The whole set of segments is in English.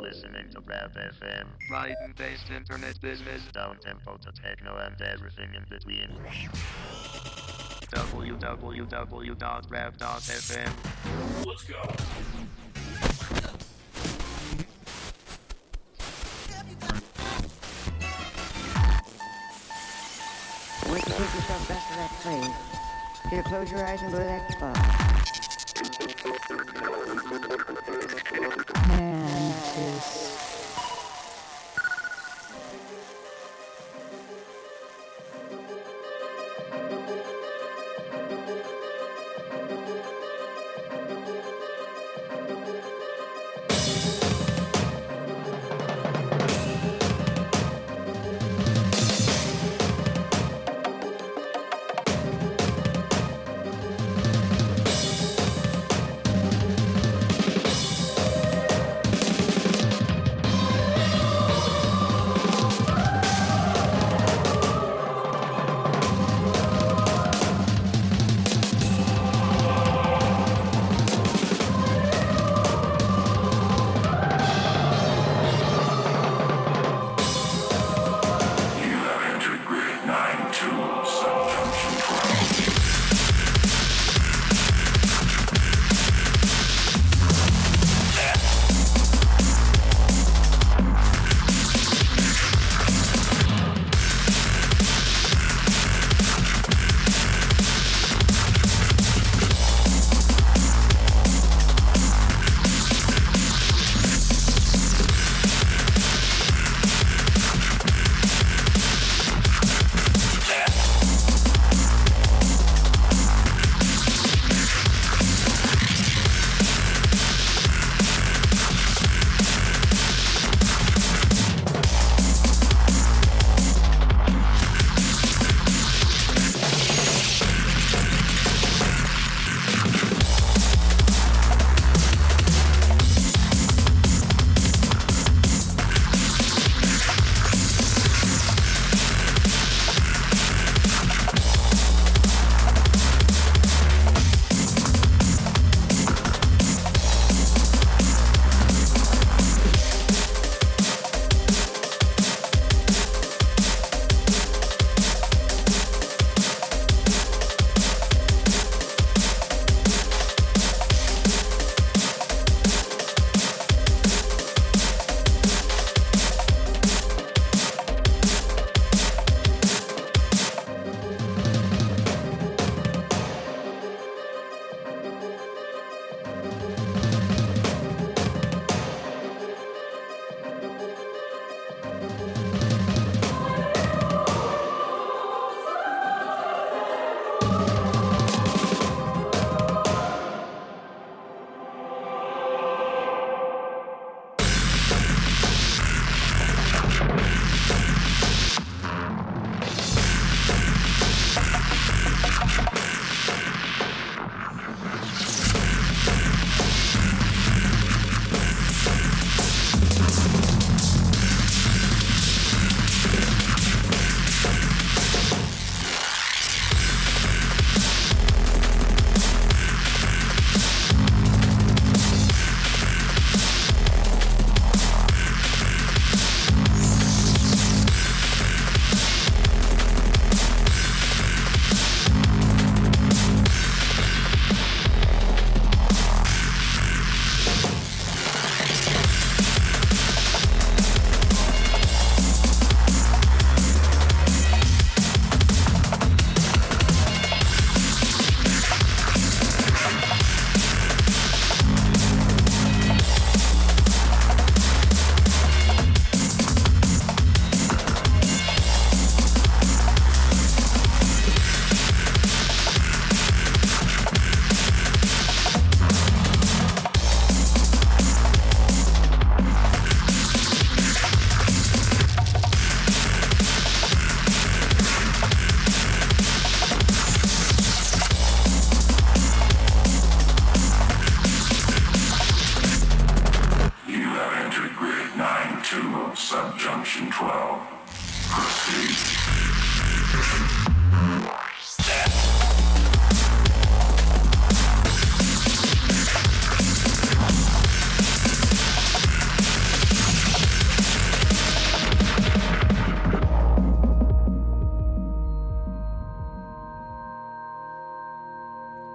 You're listening to Rap FM. Brighton-based internet business. Down tempo to techno and everything in between. www.rap.fm. Let's go. Once you take yourself back to that place, you close your eyes and go to that spot.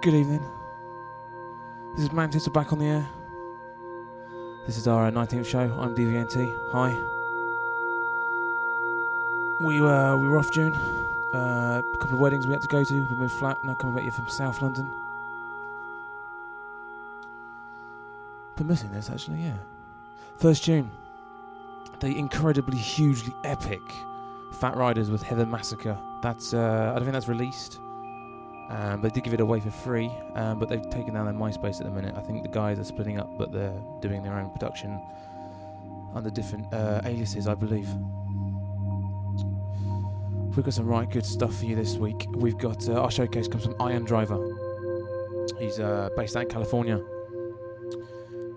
Good evening. This is Mantis back on the air. This is our uh, 19th show. I'm DVNT. Hi. We uh, we were off June. Uh, a couple of weddings we had to go to. We moved flat. Now coming back here from South London. Been missing this actually. Yeah. First June. The incredibly hugely epic Fat Riders with Heather Massacre. That's uh, I don't think that's released. Um, they did give it away for free, um, but they've taken down their MySpace at the minute. I think the guys are splitting up, but they're doing their own production under different uh, aliases, I believe. We've got some right good stuff for you this week. We've got uh, our showcase comes from Ion Driver. He's uh, based out in California.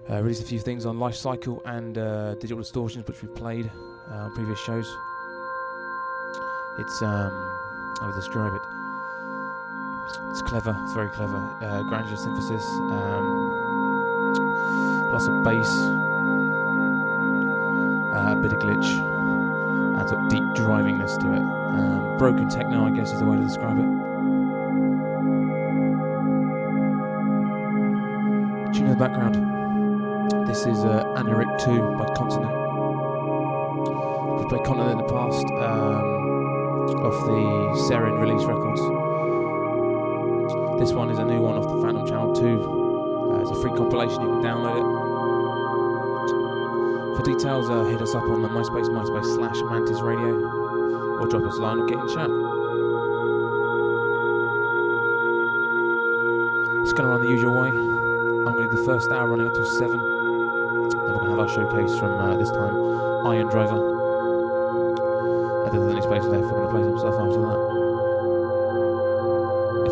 Uh, released a few things on Life Cycle and uh, Digital Distortions, which we've played uh, on previous shows. It's um, I would describe it. It's clever. It's very clever. Uh, granular synthesis. Um, lots of bass. Uh, a bit of glitch. And sort of deep drivingness to it. Um, broken techno, I guess, is the way to describe it. Tune in the background. This is uh, Anuric 2 by Continent. We've played Continent in the past um, off the Seren release records. This one is a new one off the Phantom Channel 2. Uh, it's a free compilation, you can download it. For details, uh, hit us up on the MySpace, MySpace slash Mantis Radio, or drop us a line or get in chat. It's going to run the usual way. I'm going to do the first hour running up till 7. Then we're going to have our showcase from uh, this time Ion Driver. And then there's any space left, we're going to play some stuff after that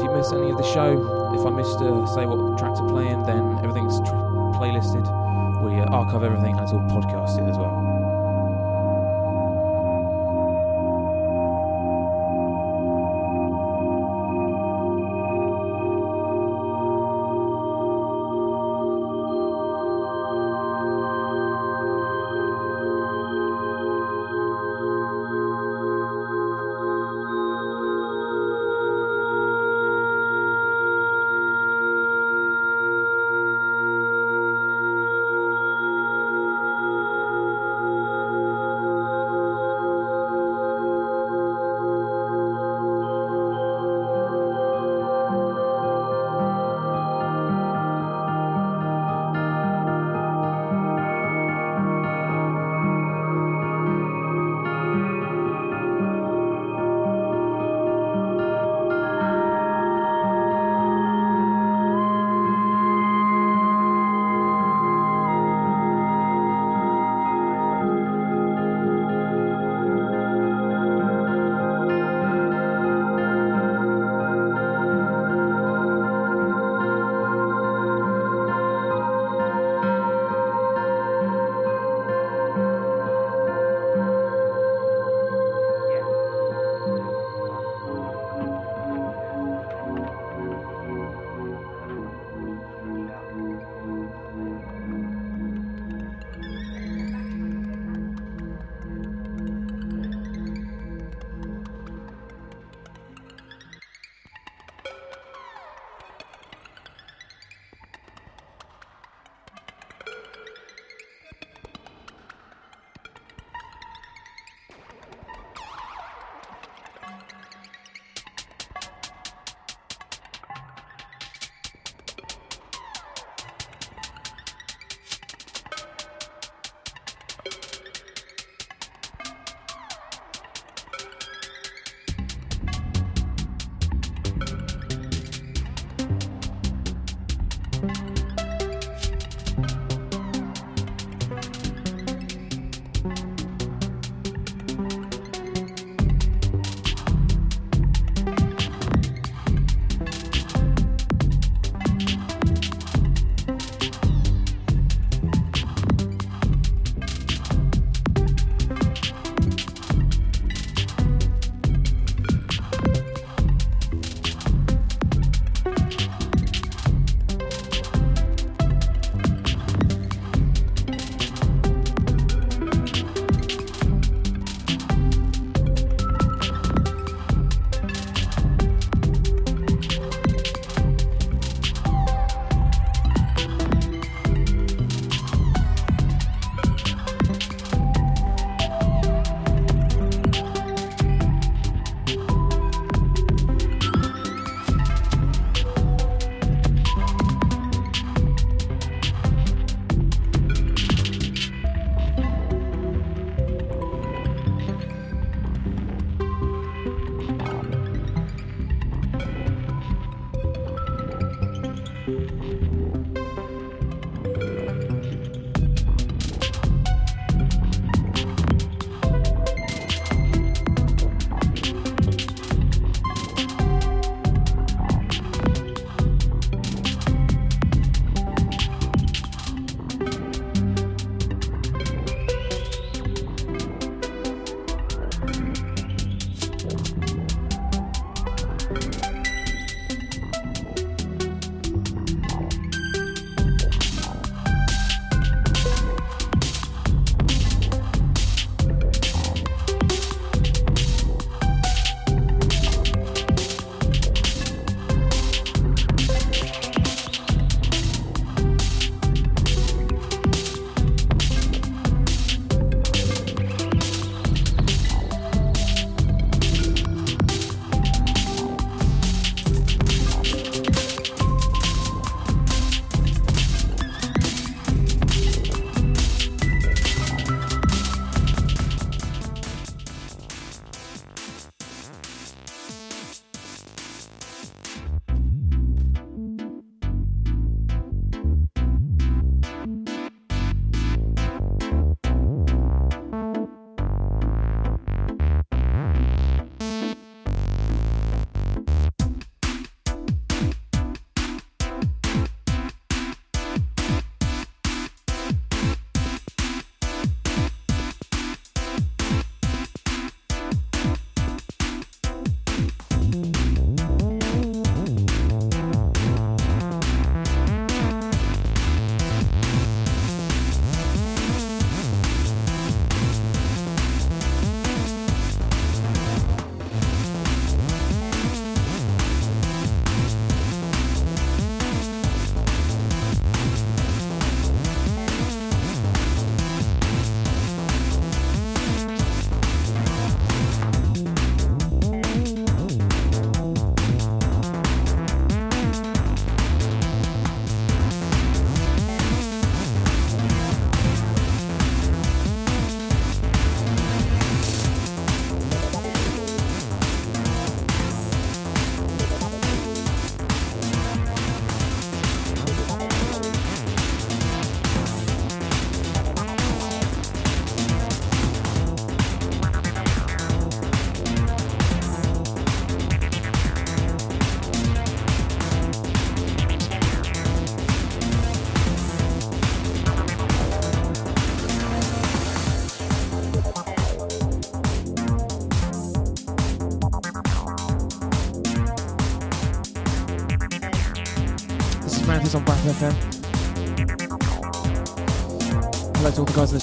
you miss any of the show, if I missed uh, say what tracks are playing, then everything's tr- playlisted. We uh, archive everything and it's all podcasted as well.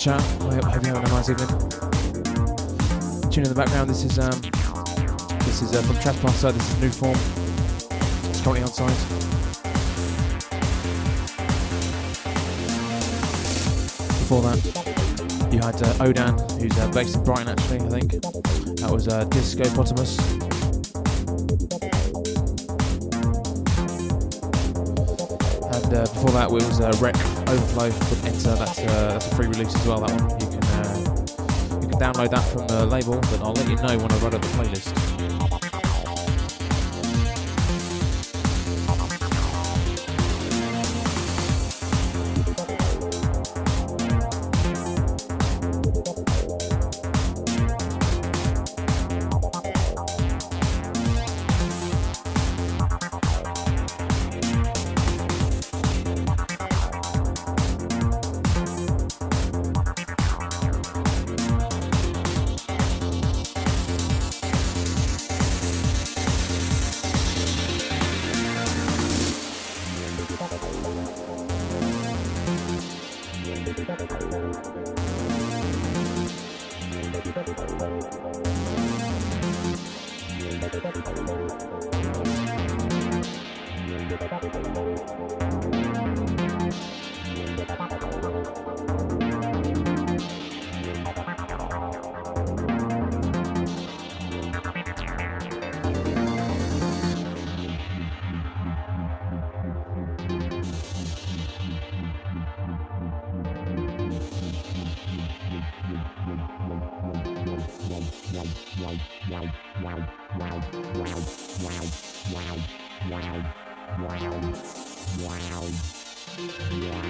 Chat. I hope you're having a nice evening. Tune in the background. This is um, this is uh, from Trespasser. This is New Form. It's currently on site. Before that, you had uh, Odan, who's uh, based in Brighton actually, I think. That was uh, Disco Potamus. Before that, was uh, Rec Overflow with Enter. That's, uh, that's a free release as well. That one you can uh, you can download that from the label, but I'll let you know when I run up the playlist. Wow.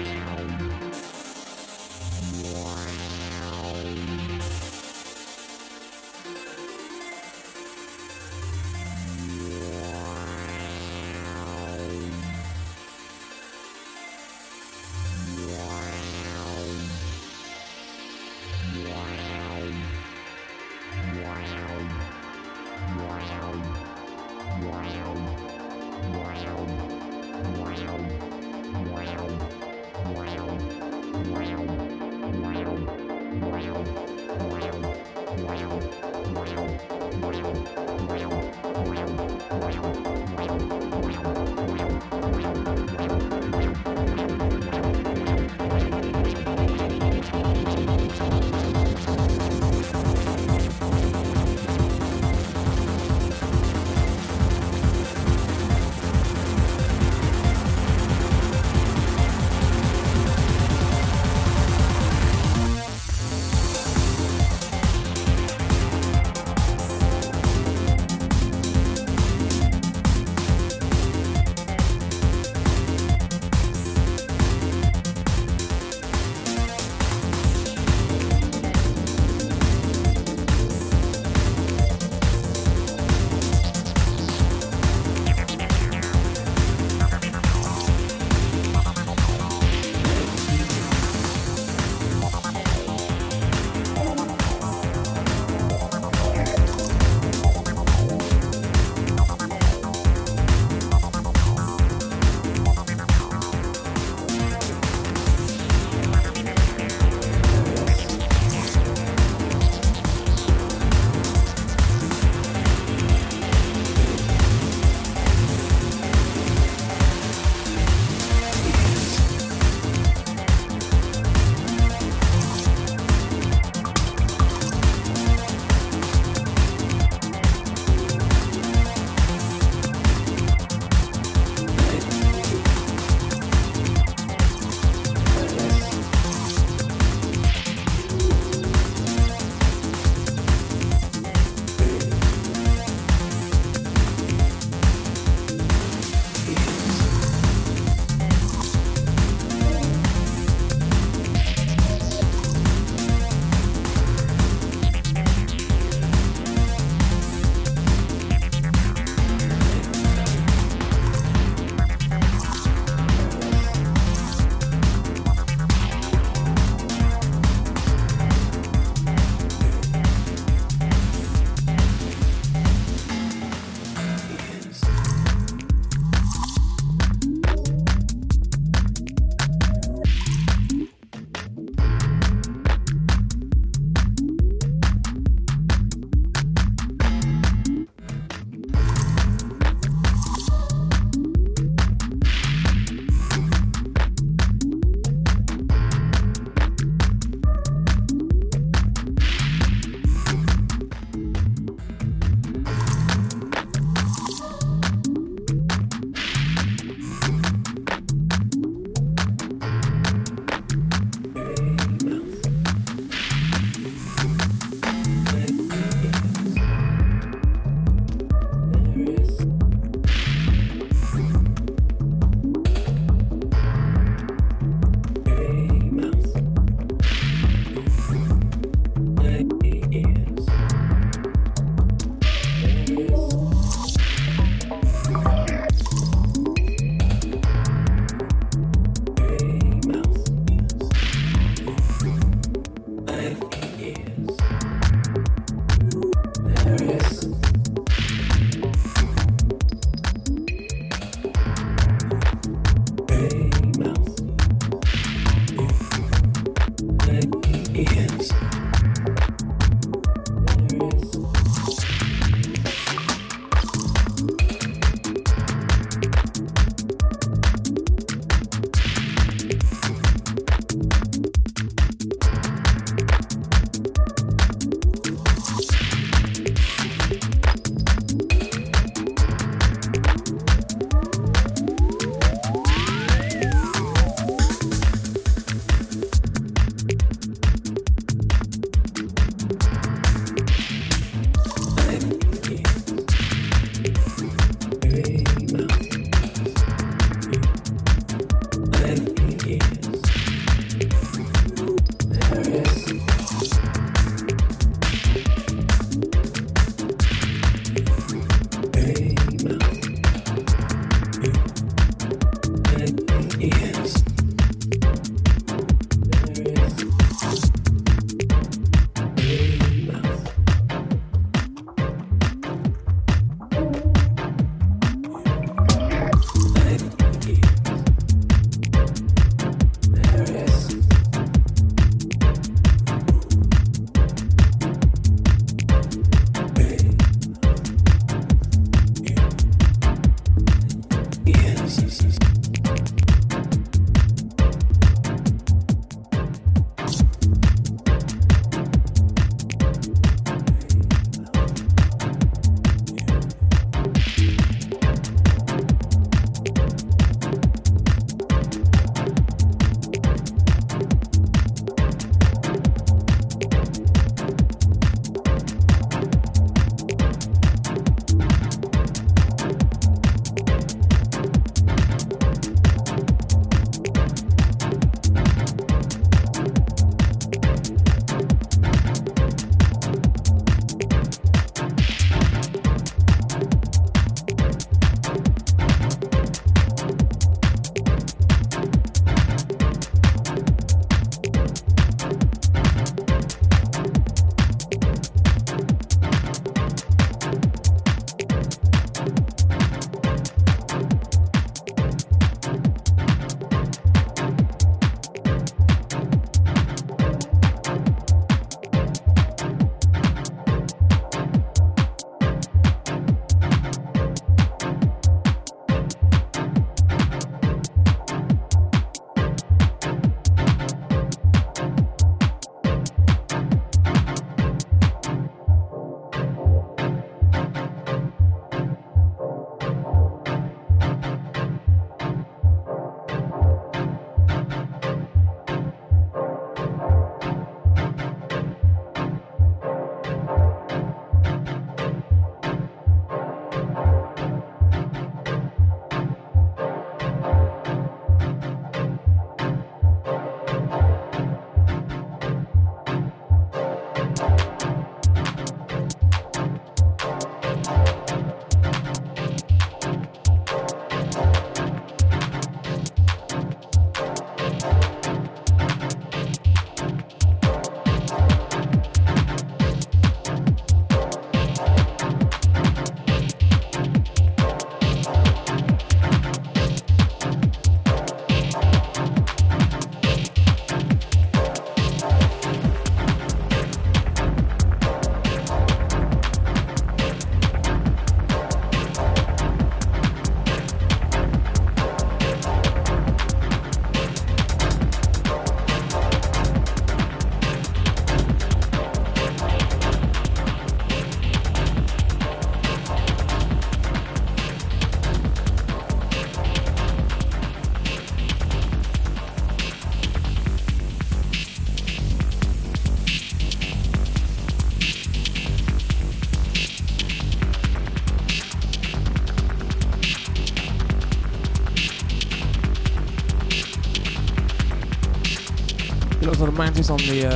On the uh,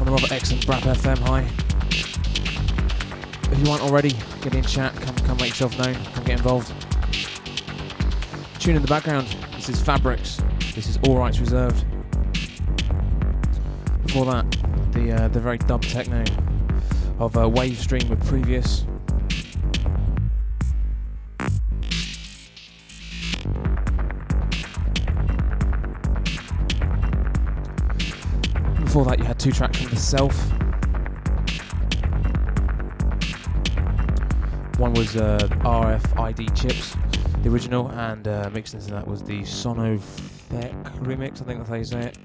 on the and Brap FM. Hi. If you aren't already, get in chat. Come come make yourself known. Come get involved. Tune in the background. This is Fabrics. This is All Rights Reserved. Before that, the uh, the very dub techno of uh, Wavestream with previous. Before that, you had two tracks from the Self. One was uh, RFID chips, the original, and uh, mixed into that was the Sonofec remix. I think that's how you say it.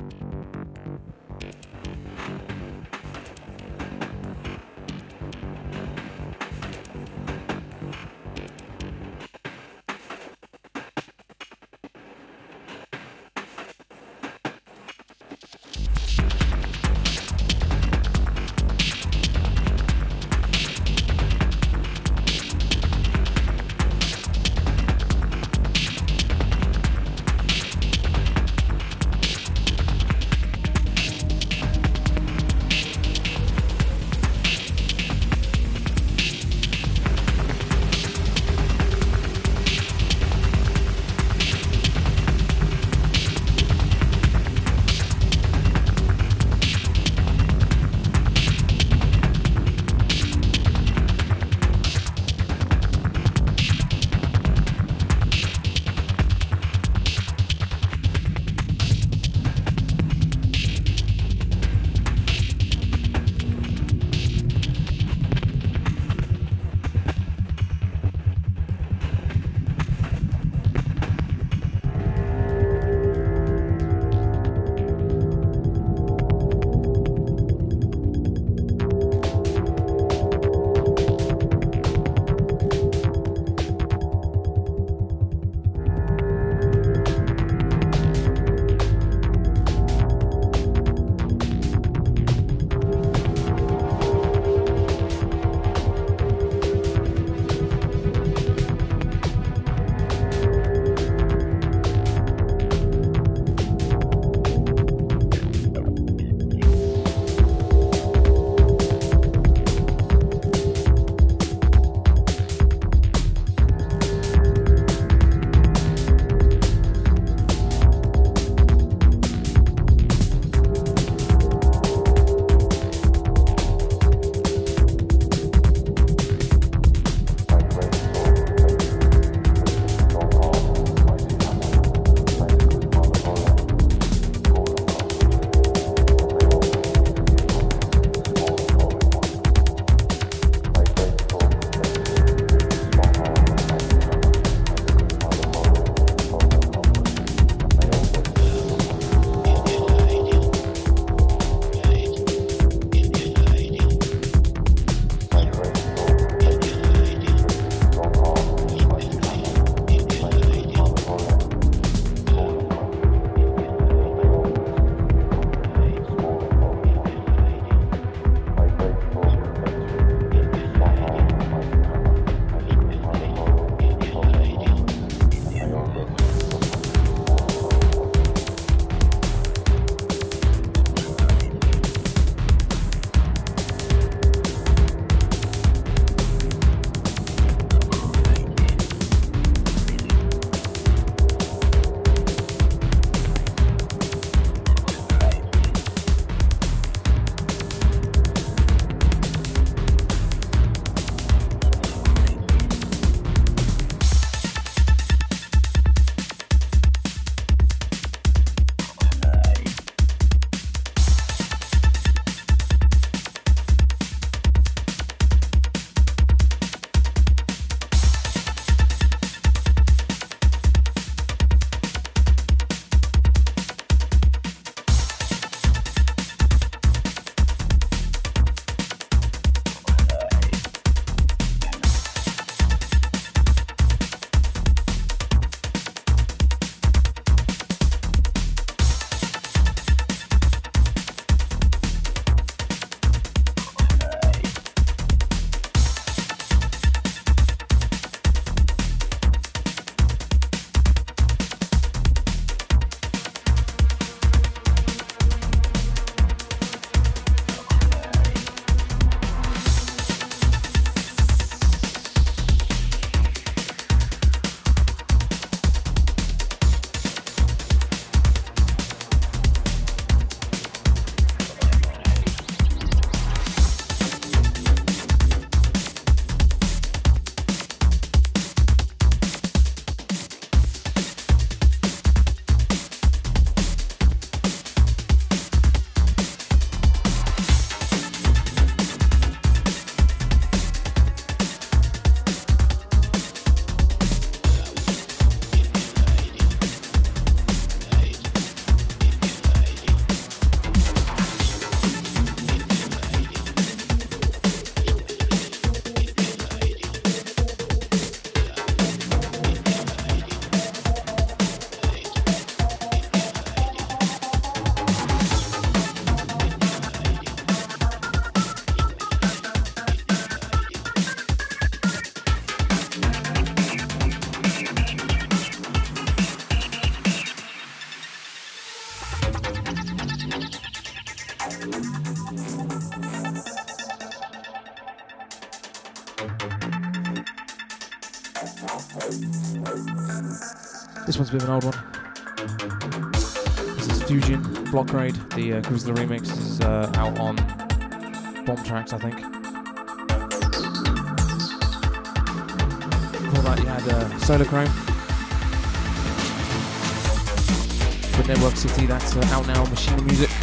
This one's a bit of an old one. This is Fusion Block Raid, the uh, Grizzly remix. Is uh, out on Bomb Tracks, I think. Before that, you had uh, Solar Chrome. With Network City, that's uh, out now on Machine Music.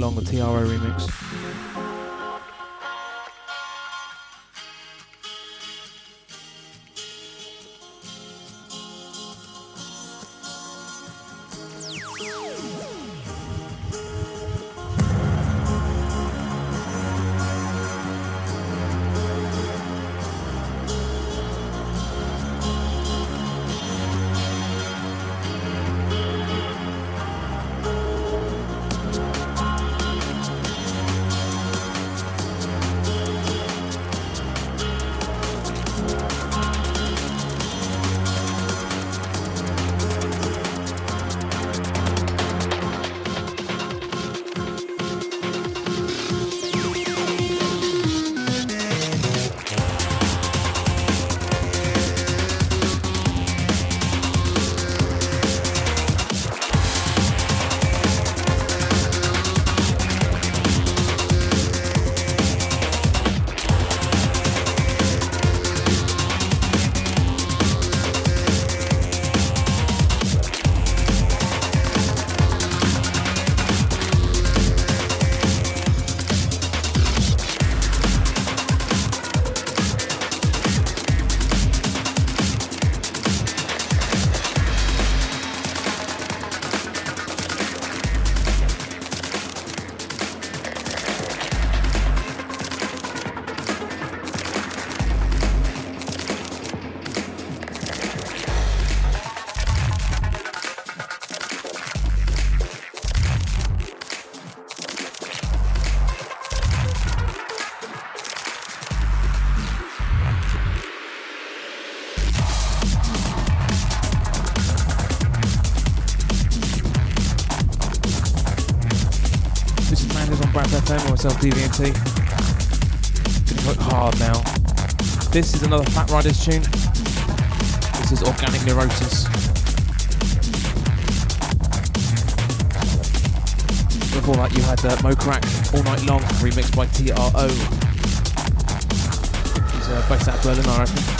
Long, the TRO remix. DVNT. Gonna hard now. This is another Fat Riders tune. This is Organic Neurosis. Before that, you had uh, Mokrack All Night Long, remixed by TRO. He's uh, based out of Berlin, I reckon.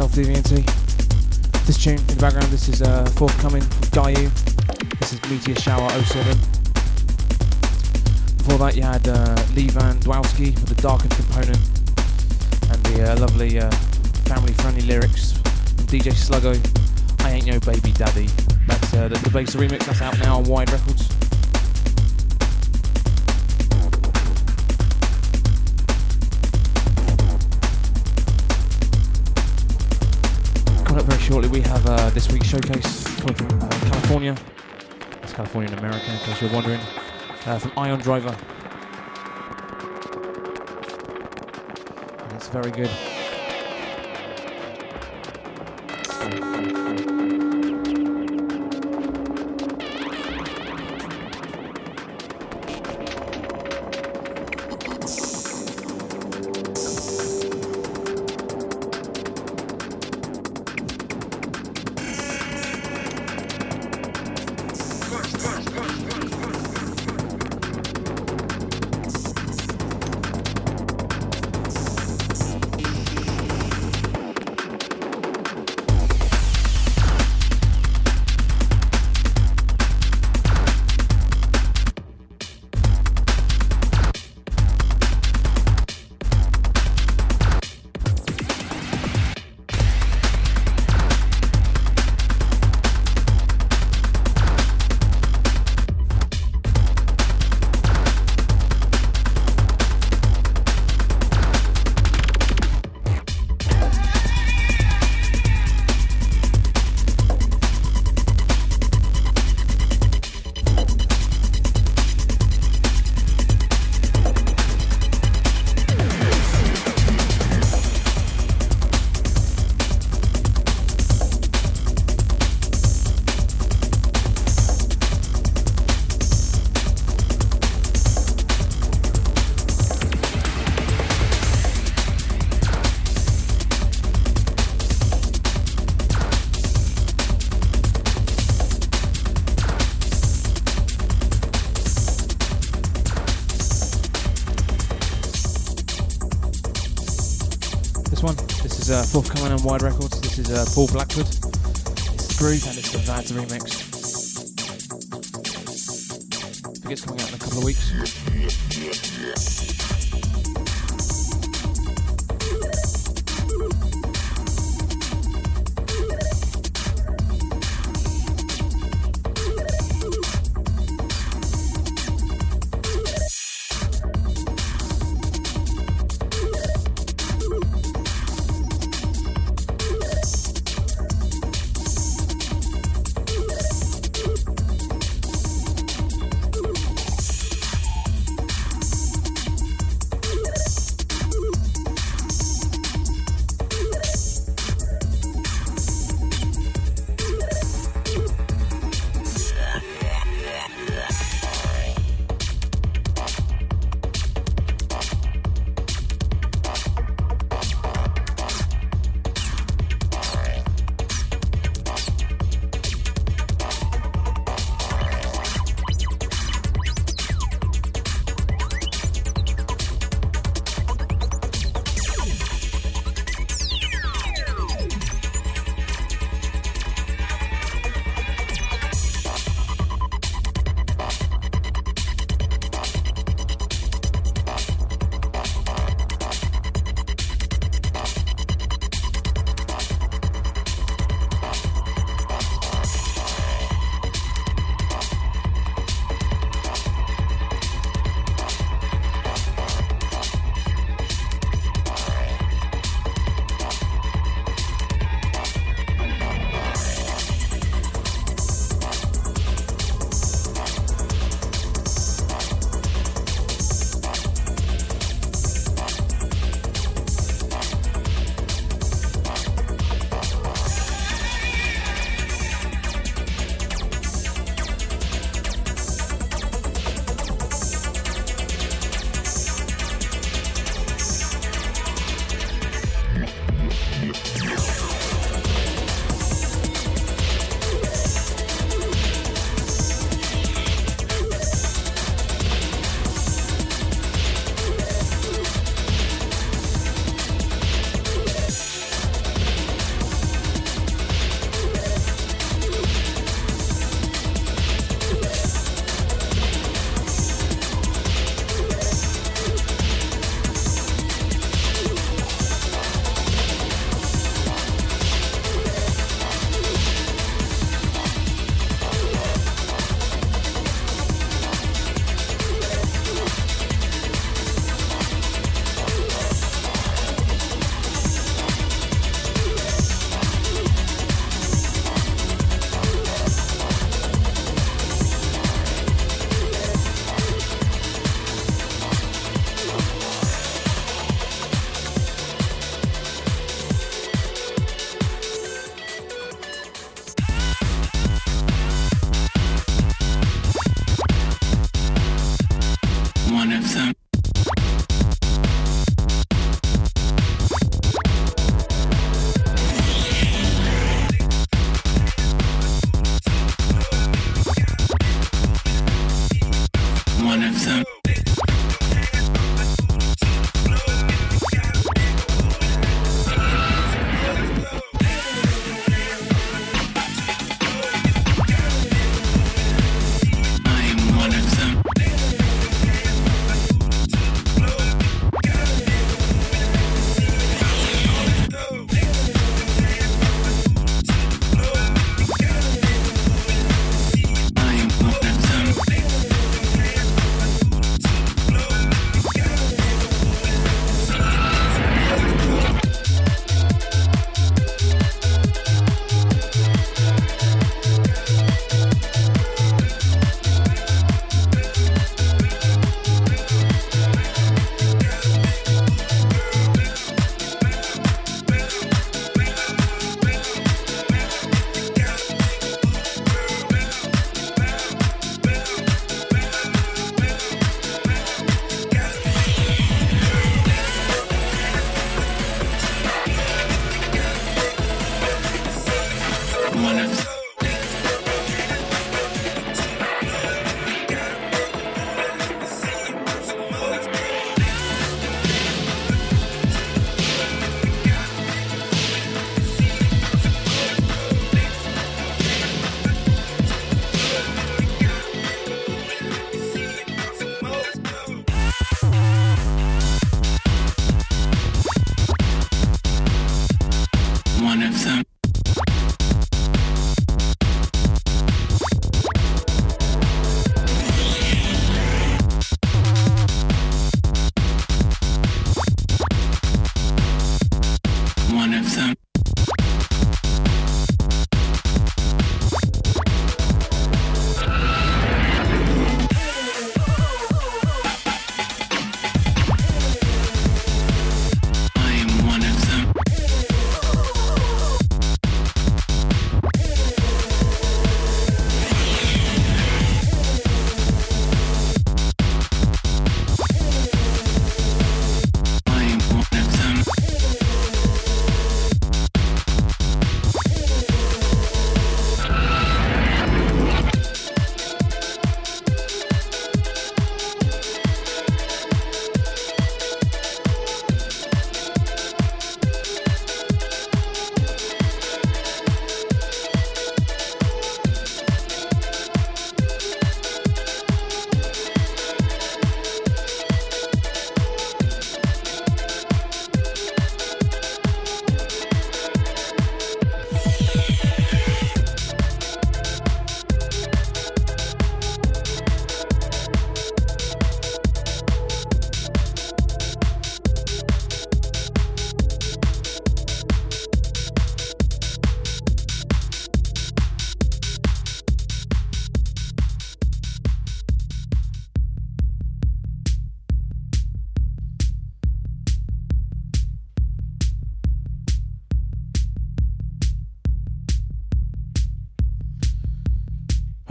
myself, Deviancy. This tune in the background, this is uh, forthcoming from Dayu. This is Meteor Shower 07. Before that, you had uh, Lee Van Dowski with the darkened component and the uh, lovely uh, family friendly lyrics from DJ Sluggo. I ain't no baby daddy. That's uh, the, the bass remix that's out now on Wide Records. Uh, this week's showcase coming from uh, California. It's California in America, in case you're wondering. Uh, from Ion Driver. And it's very good. Wide Records. This is uh, Paul Blackwood. It's Groove and it's the Vads remix. I think it's coming out in a couple of weeks.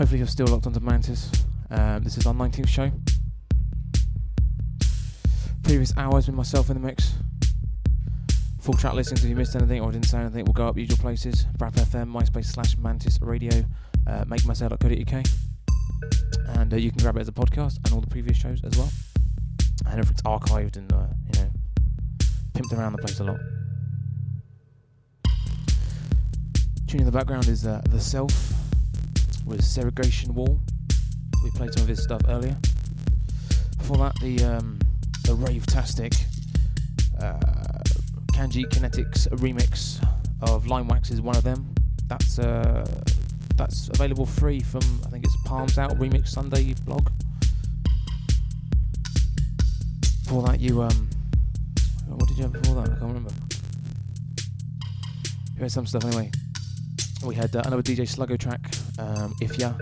Hopefully, you're still locked onto Mantis. Um, this is our 19th show. Previous hours with myself in the mix. Full track listings if you missed anything or didn't say anything will go up usual places. Brap FM, MySpace slash Mantis Radio, uh, makemyself.co.uk. And uh, you can grab it as a podcast and all the previous shows as well. And everything's archived and, uh, you know, pimped around the place a lot. Tuning in the background is uh, The Self with Segregation Wall. We played some of his stuff earlier. Before that, the um, the Rave-tastic uh, Kanji Kinetics remix of Lime Wax is one of them. That's uh, that's available free from I think it's Palms Out Remix Sunday blog. Before that, you um, what did you have before that? I can't remember. You had some stuff anyway. We had uh, another DJ Sluggo track, um, If Ya.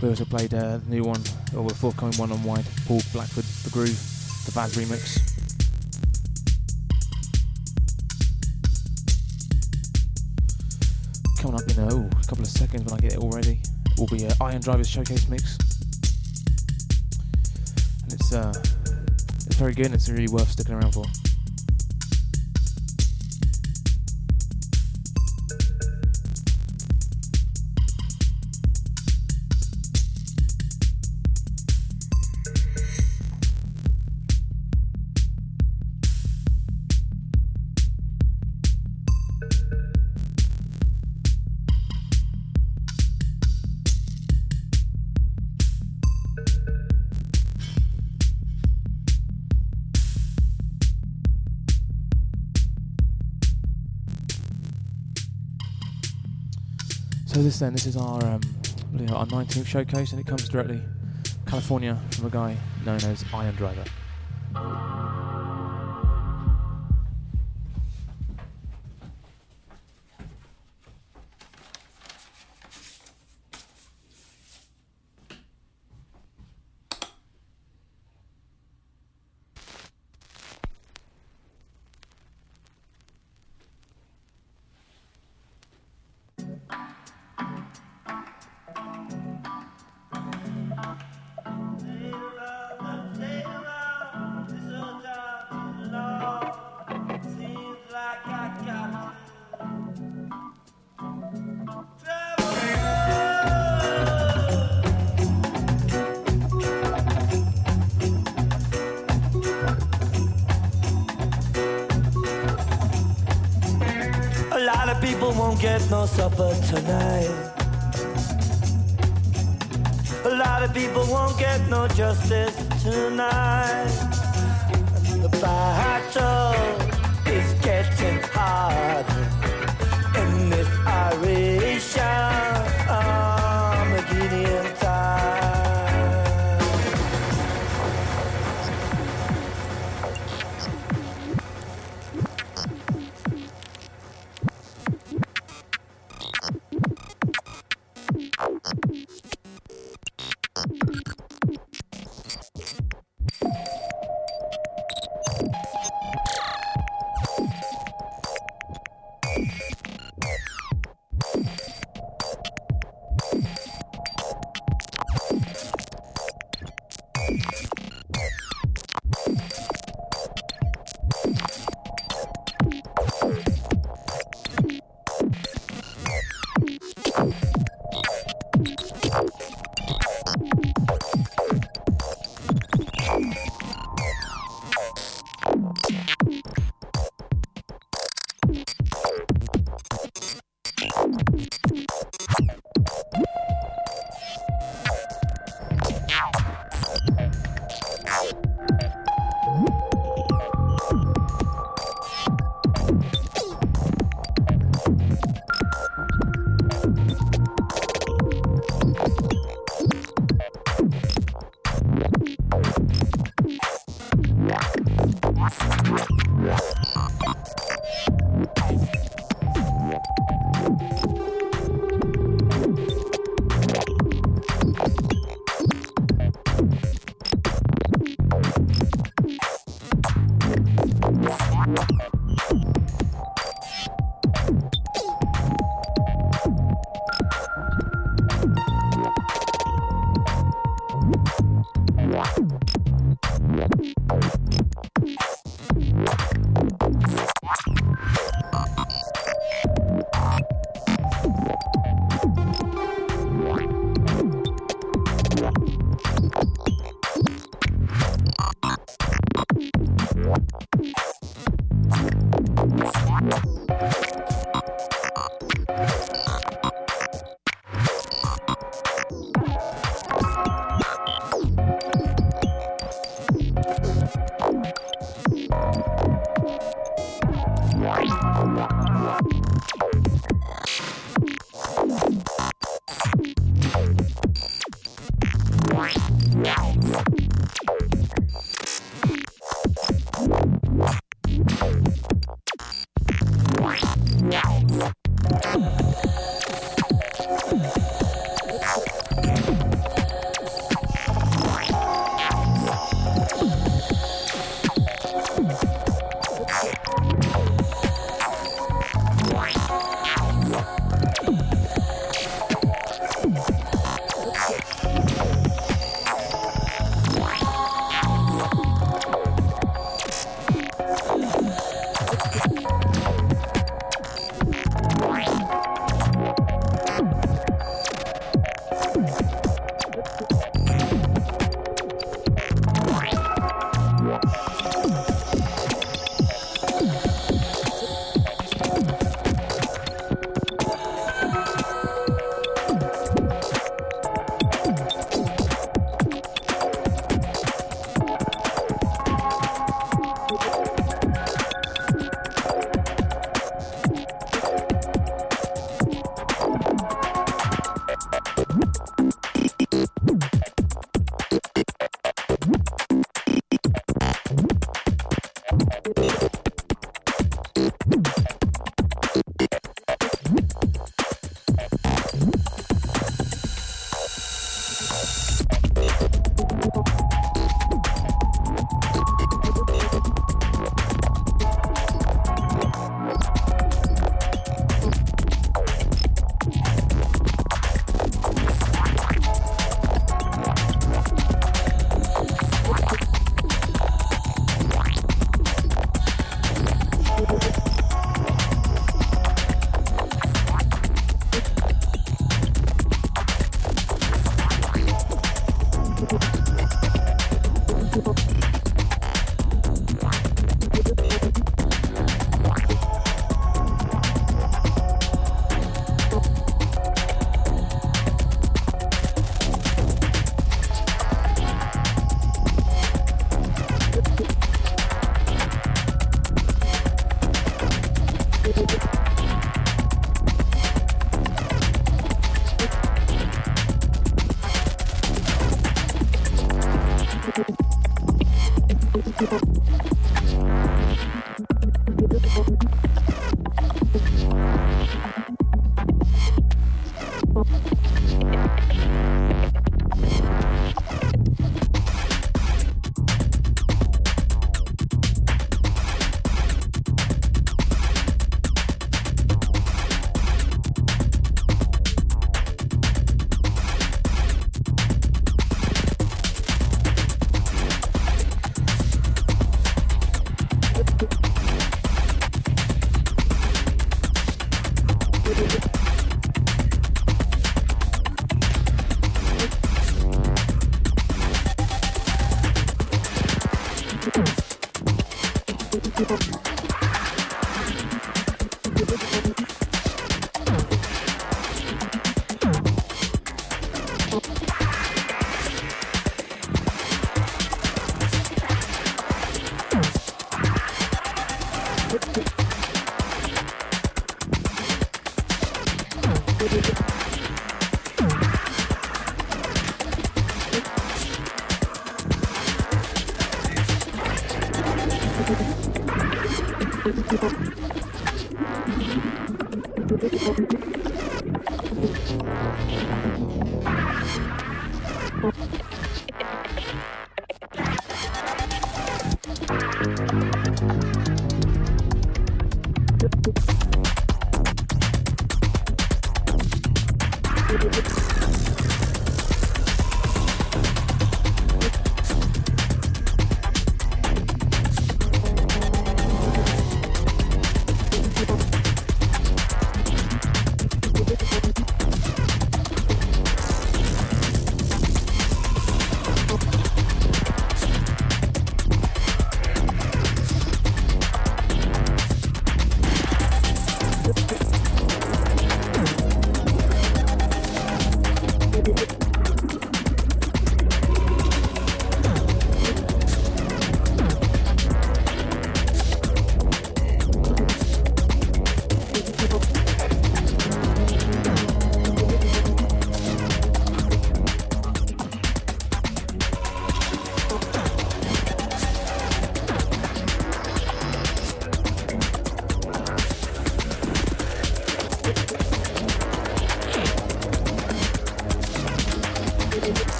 We also played uh, the new one, or the forthcoming one on Wide, Paul Blackford's The Groove, the Vaz remix. Coming up in uh, ooh, a couple of seconds when I get it all ready, will be uh, Ion Drivers Showcase mix. And it's, uh, it's very good and it's really worth sticking around for. Then, this is our um, our 19th showcase, and it comes directly California from a guy known as Ion Driver.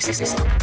sí, sí, sí.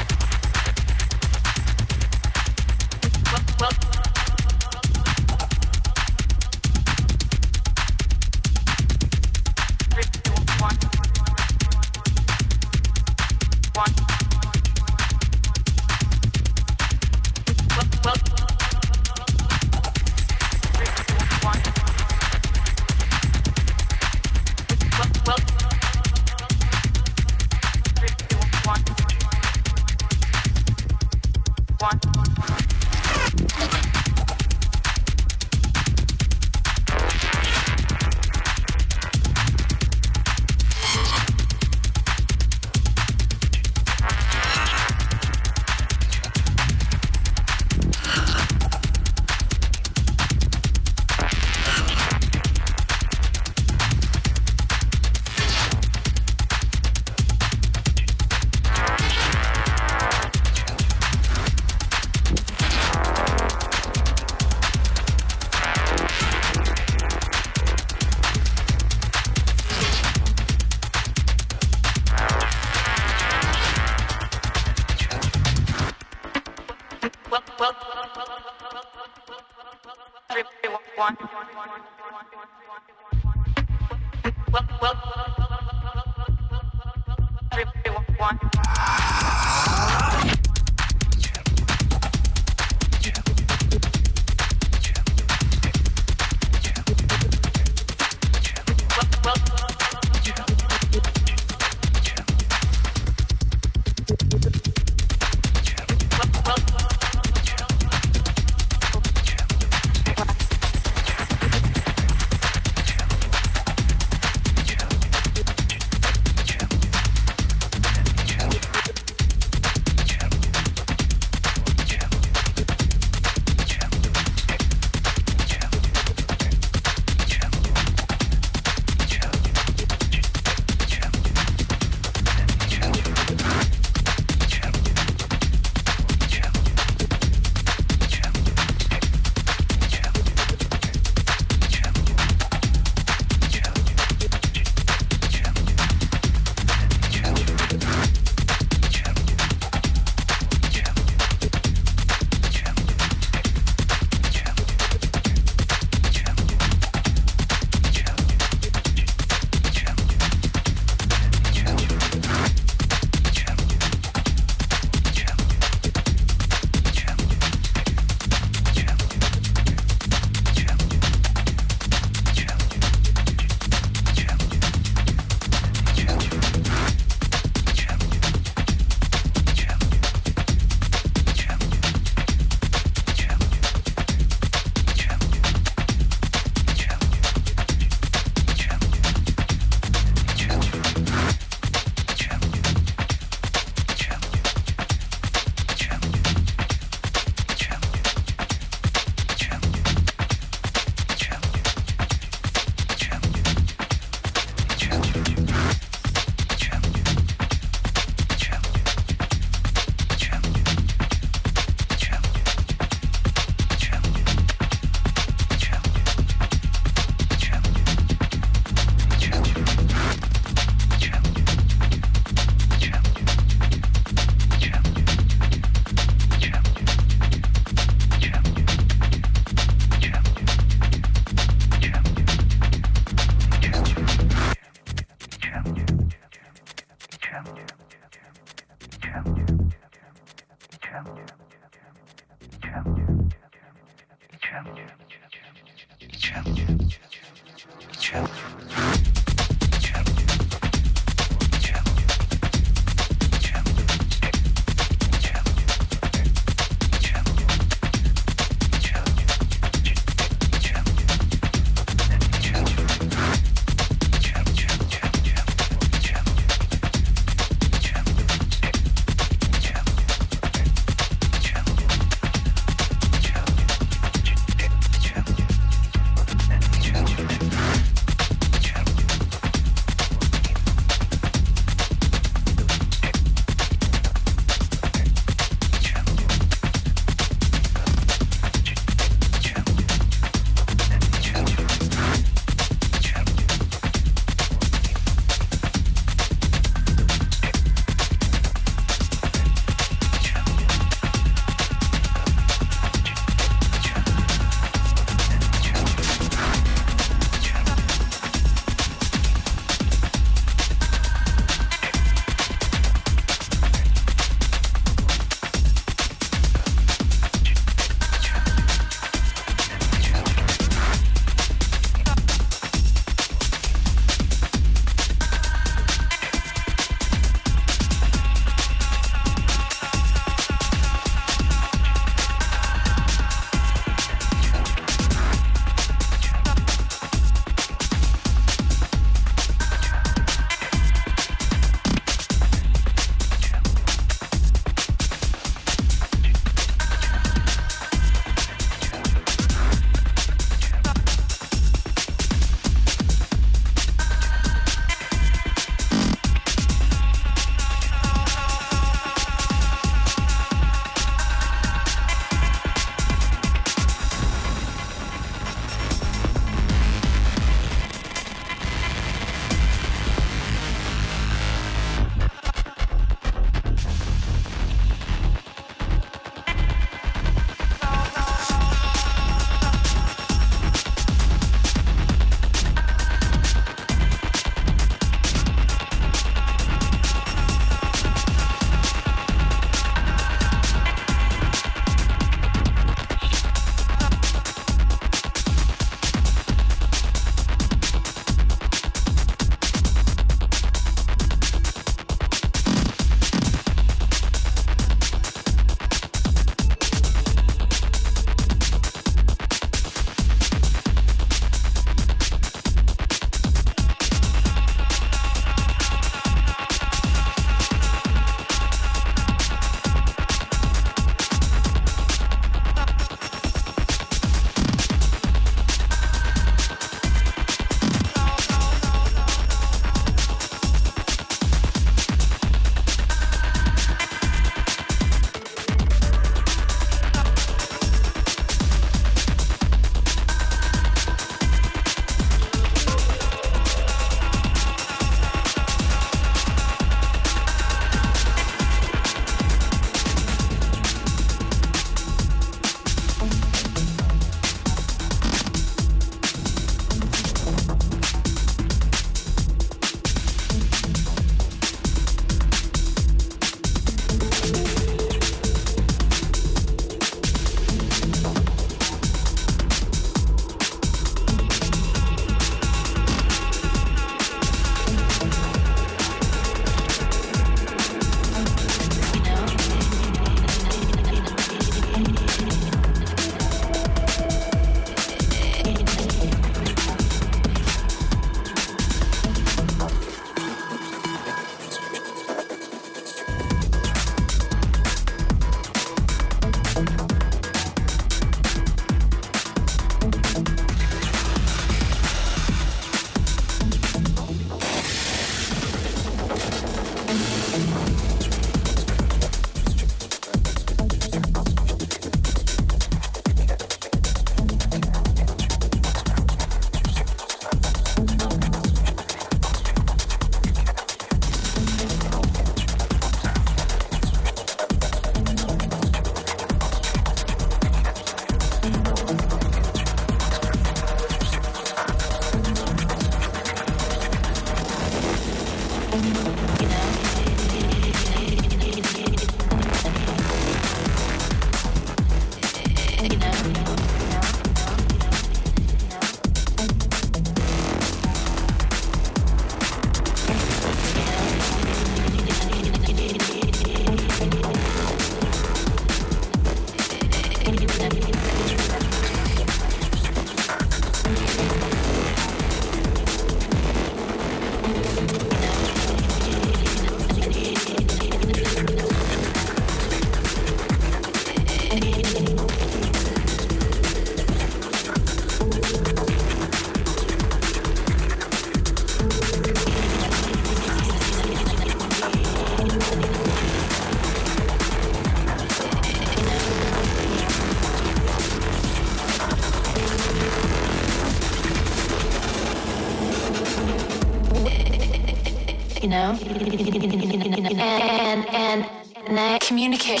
And and and communicate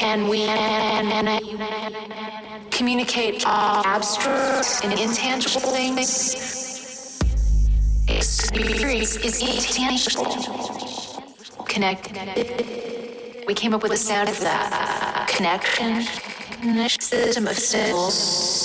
can we communicate abstract and intangible things experience is intangible connect we came up with a sound of that connection system of symbols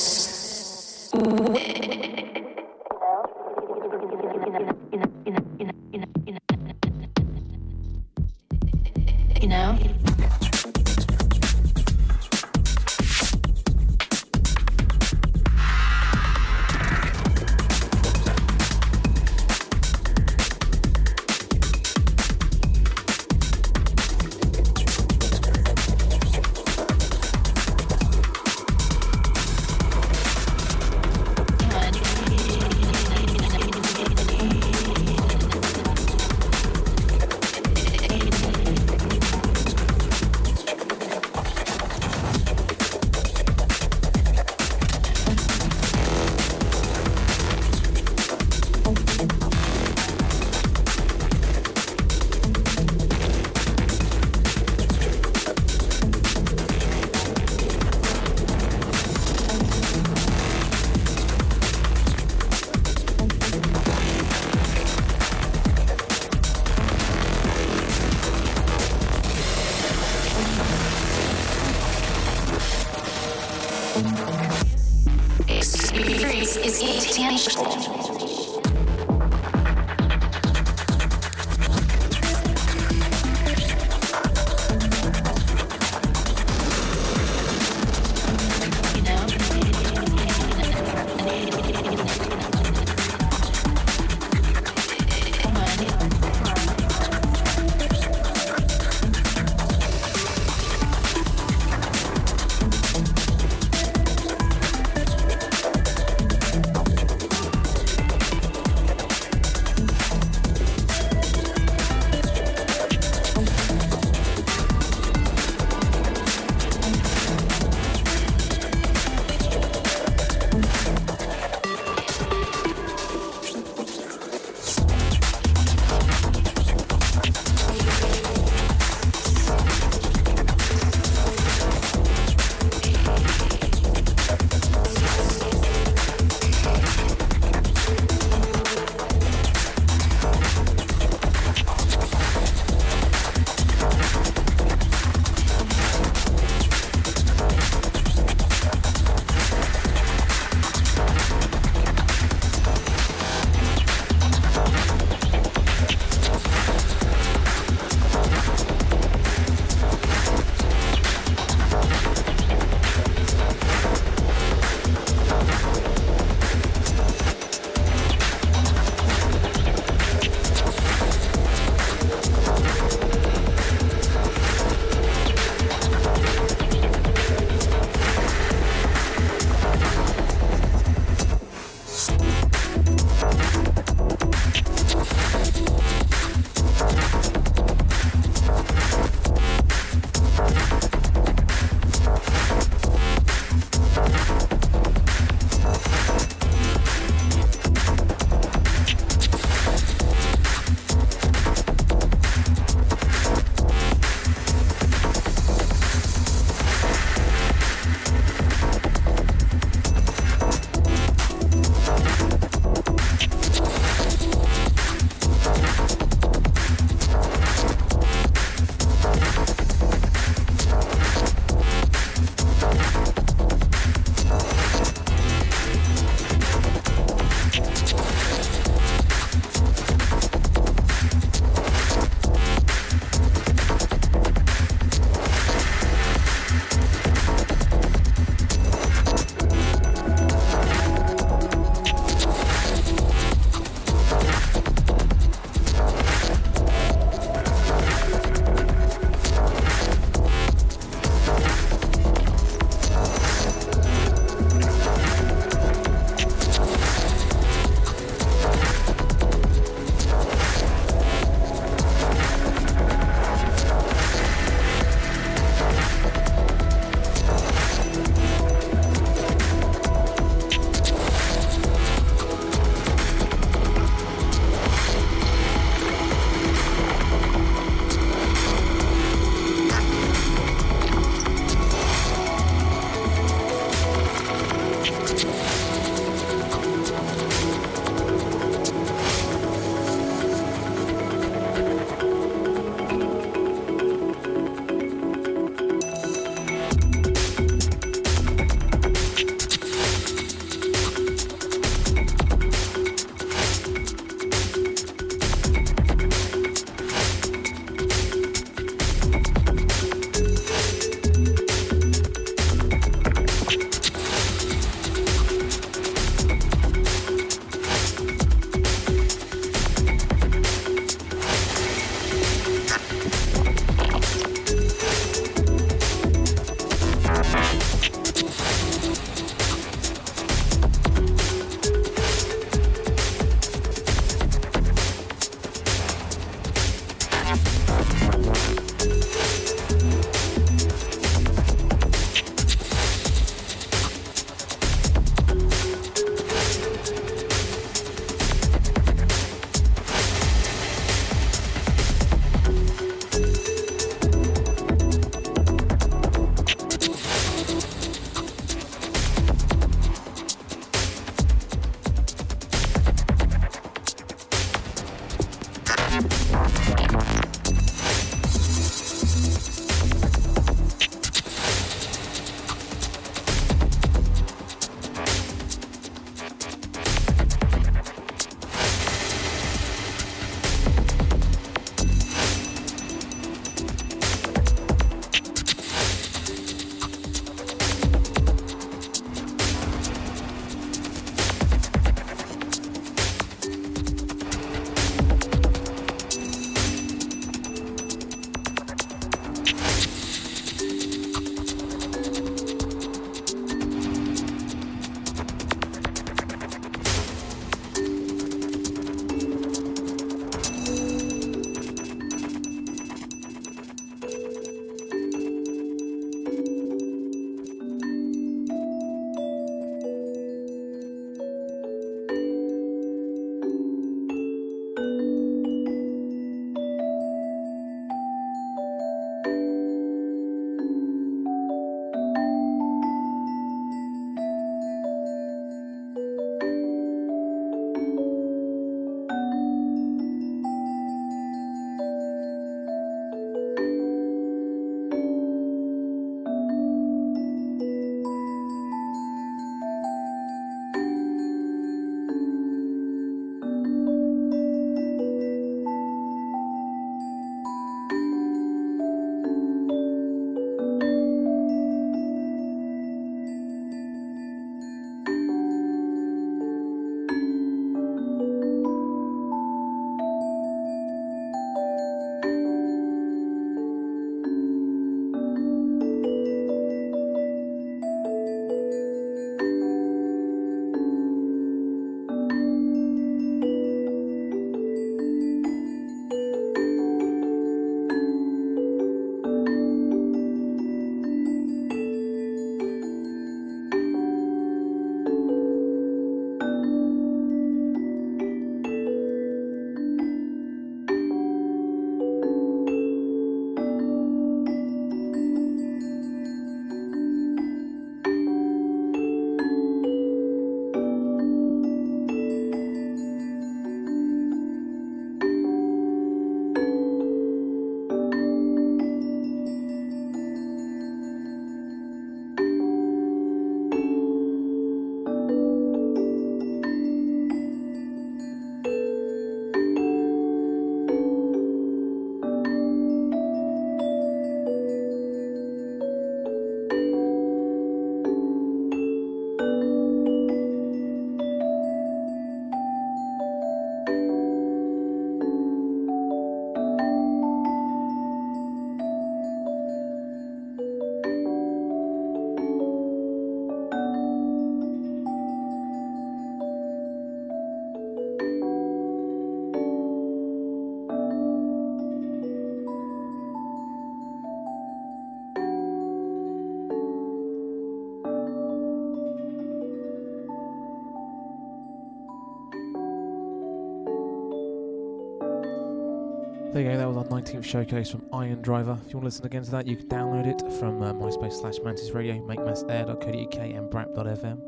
19th showcase from Ion Driver. If you want to listen again to that, you can download it from uh, MySpace slash Mantis Radio, makemasair.co.uk and brap.fm.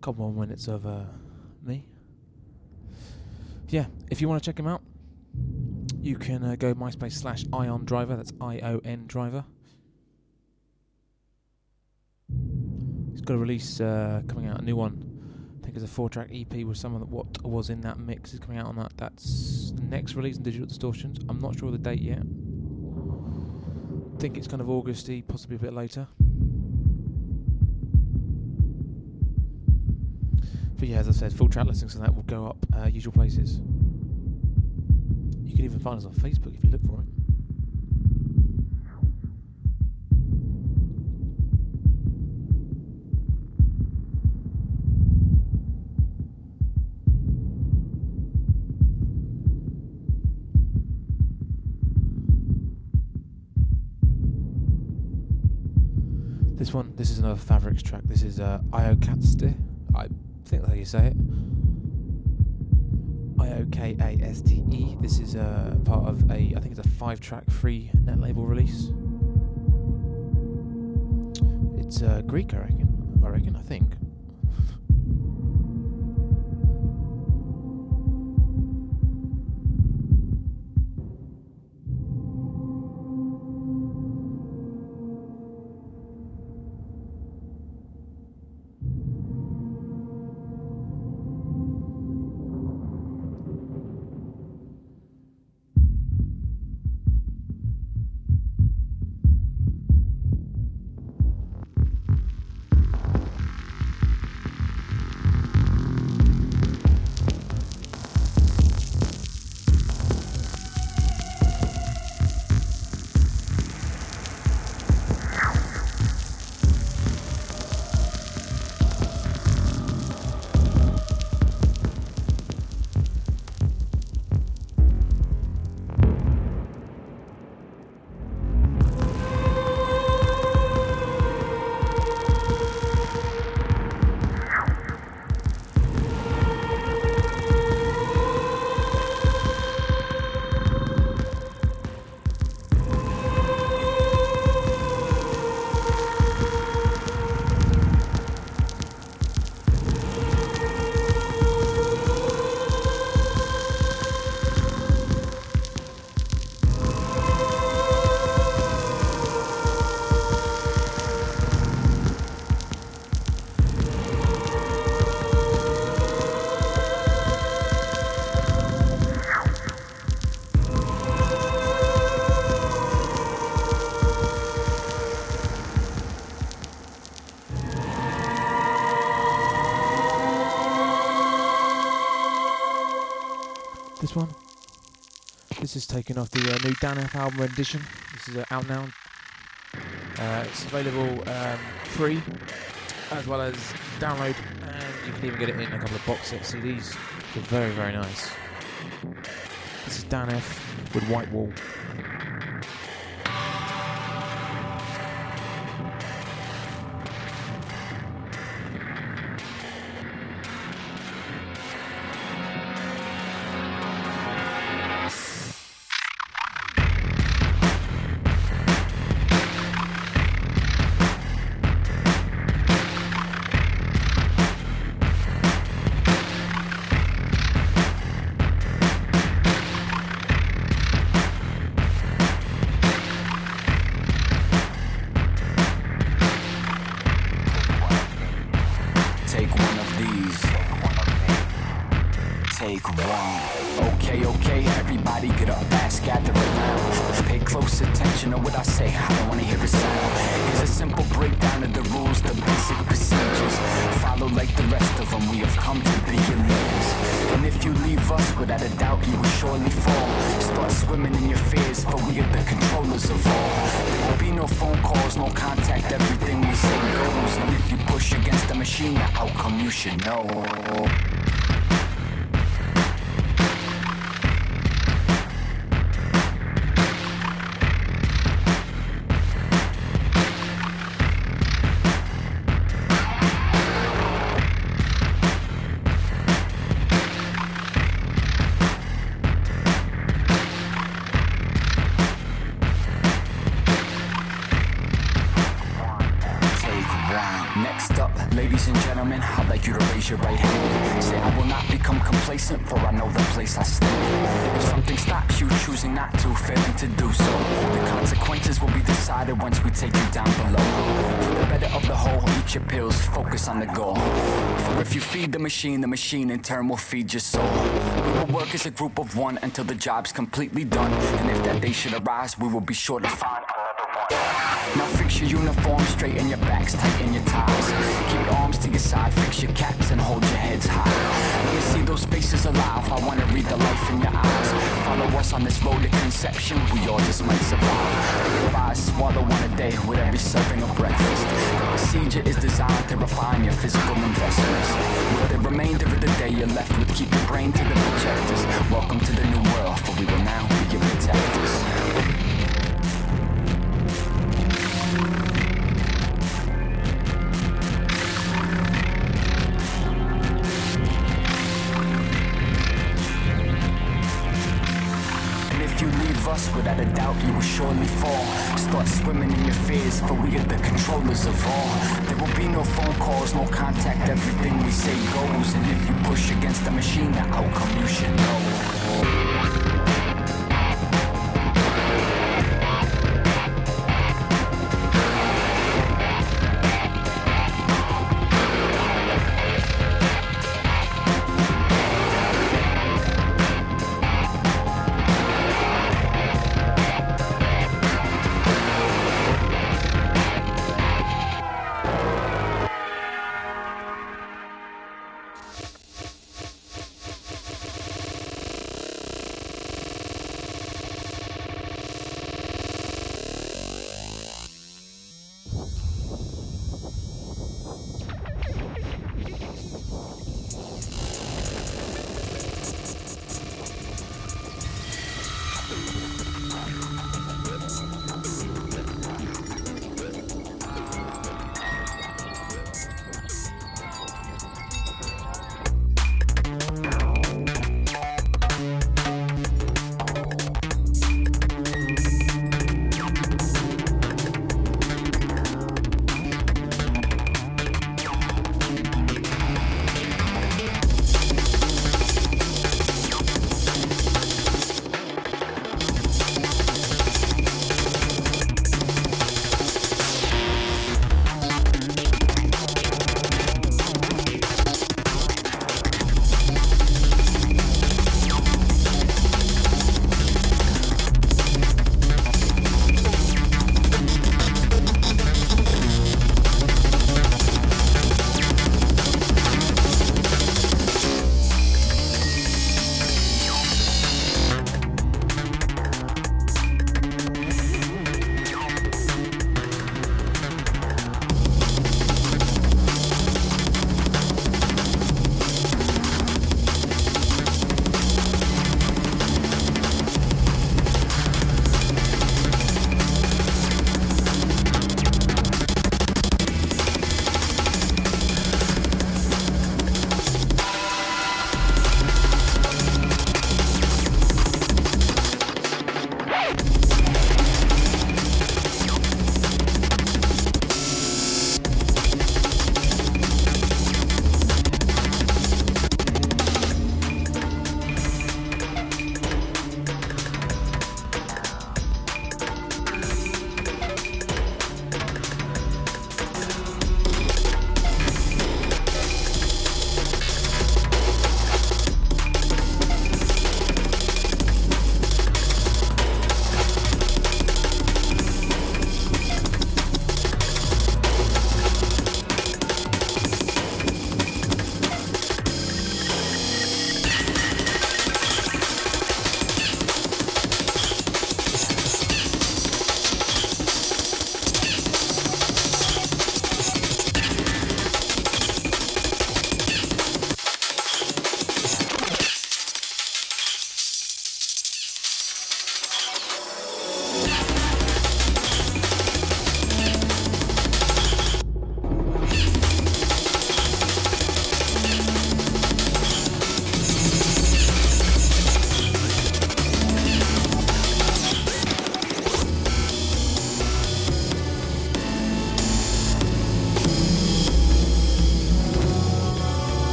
Couple more minutes of uh, me. Yeah, if you want to check him out, you can uh, go MySpace slash Ion Driver, that's I O N Driver. He's got a release uh, coming out, a new one I think it's a four track EP with some of the, what was in that mix is coming out on that. That's the next release in Digital Distortions. I'm not sure the date yet. I think it's kind of Augusty, possibly a bit later. But yeah, as I said, full track listings on that will go up uh, usual places. You can even find us on Facebook if you look for it. One, this is another Fabrics track. This is uh, Iokaste. I think that's how you say it. I O K A S T E. This is uh, part of a, I think it's a five track free net label release. It's uh, Greek, I reckon. I reckon, I think. This is taken off the uh, new Dan F album edition. This is uh, out now. Uh, it's available um, free as well as download, and you can even get it in a couple of box set CDs. They're very, very nice. This is Dan F with White Wall. The machine, the machine in turn will feed your soul. We will work as a group of one until the job's completely done. And if that day should arise, we will be sure to find. Now fix your uniform, straighten your backs, tighten your ties. Keep your arms to your side, fix your caps, and hold your heads high. Let me see those faces alive. I wanna read the life in your eyes. Follow us on this road to conception, we all just might survive. I swallow one a day with every serving of breakfast, the procedure is designed to refine your physical investments. With the remainder of the day, you're left with keep your brain to the projectors. Welcome to the new world, for we will now be your protectors. Without a doubt, you will surely fall. Start swimming in your fears, for we are the controllers of all. There will be no phone calls, no contact, everything we say goes. And if you push against the machine, the outcome you should know.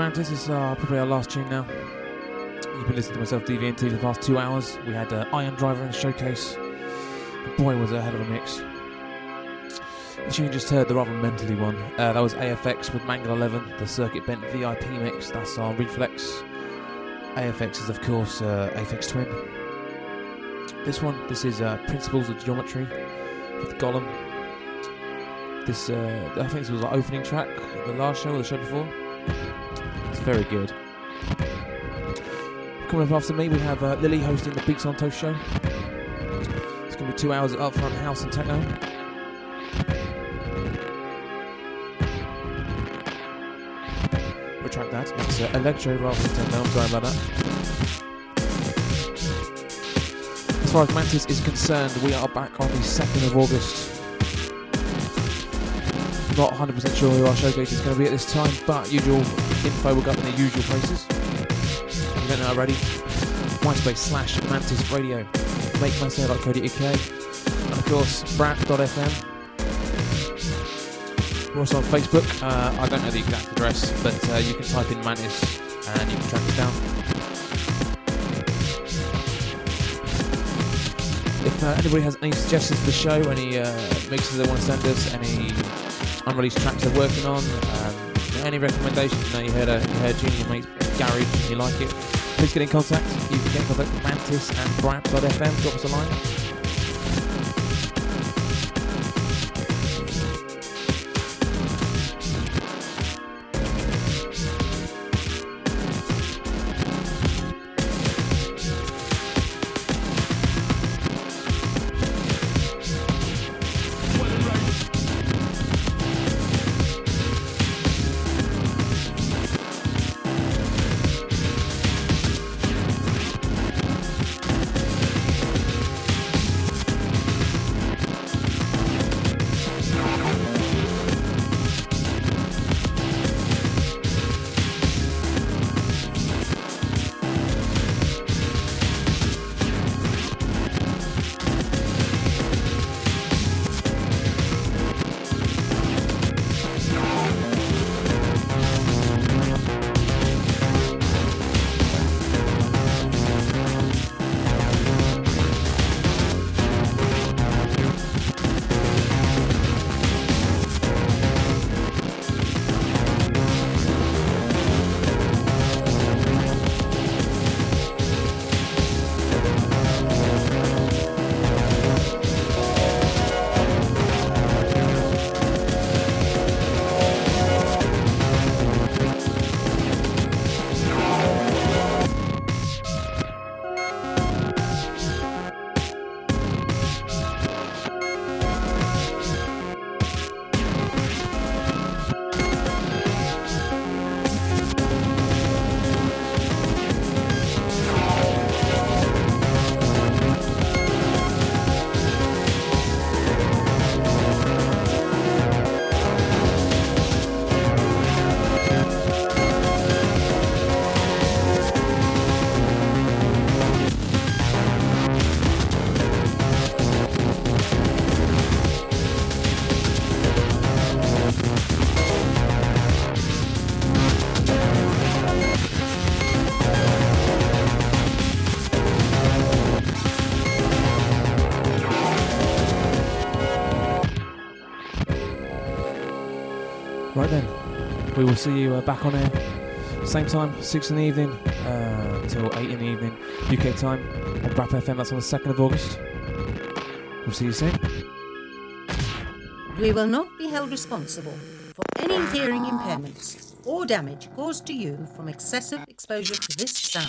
Mantis. This is uh, probably our last tune now. You've been listening to myself, DVNT, for the past two hours. We had uh, Ion Driver in the showcase. Boy, was it a hell of a mix. The tune you just heard, the rather mentally one, uh, that was AFX with Mangle 11, the Circuit Bent VIP mix. That's our Rephlex. AFX is, of course, uh, Aphex Twin. This one, this is uh, Principles of Geometry with Gollum. This, uh, I think this was our opening track, the last show or the show before. Very good. Coming up after me, we have uh, Lily hosting the Beats on Toast show. It's going to be two hours of upfront house and techno. Retract that. It's uh, electro rather than techno. I'm sorry about that. As far as Mantis is concerned, we are back on the 2nd of August. Not 100% sure who our showcase is going to be at this time, but usual info will go up in their usual places. You don't know already, MySpace slash Mantis Radio, makemysail.co.uk, and of course, brat.fm. We're also on Facebook. Uh, I don't know the exact address, but uh, you can type in Mantis and you can track us down. If uh, anybody has any suggestions for the show, any uh, mixes they want to send us, any unreleased tracks they're working on, um, any recommendations, know, you heard, a, you heard Junior Mate's Garage and you like it, please get in contact. You can get in contact with Mantis and Brat.fm, drop us a line. We will see you uh, back on air. Same time, 6 in the evening uh, till 8 in the evening, UK time, on BRAP FM. That's on the 2nd of August. We'll see you soon. We will not be held responsible for any hearing impairments or damage caused to you from excessive exposure to this sound.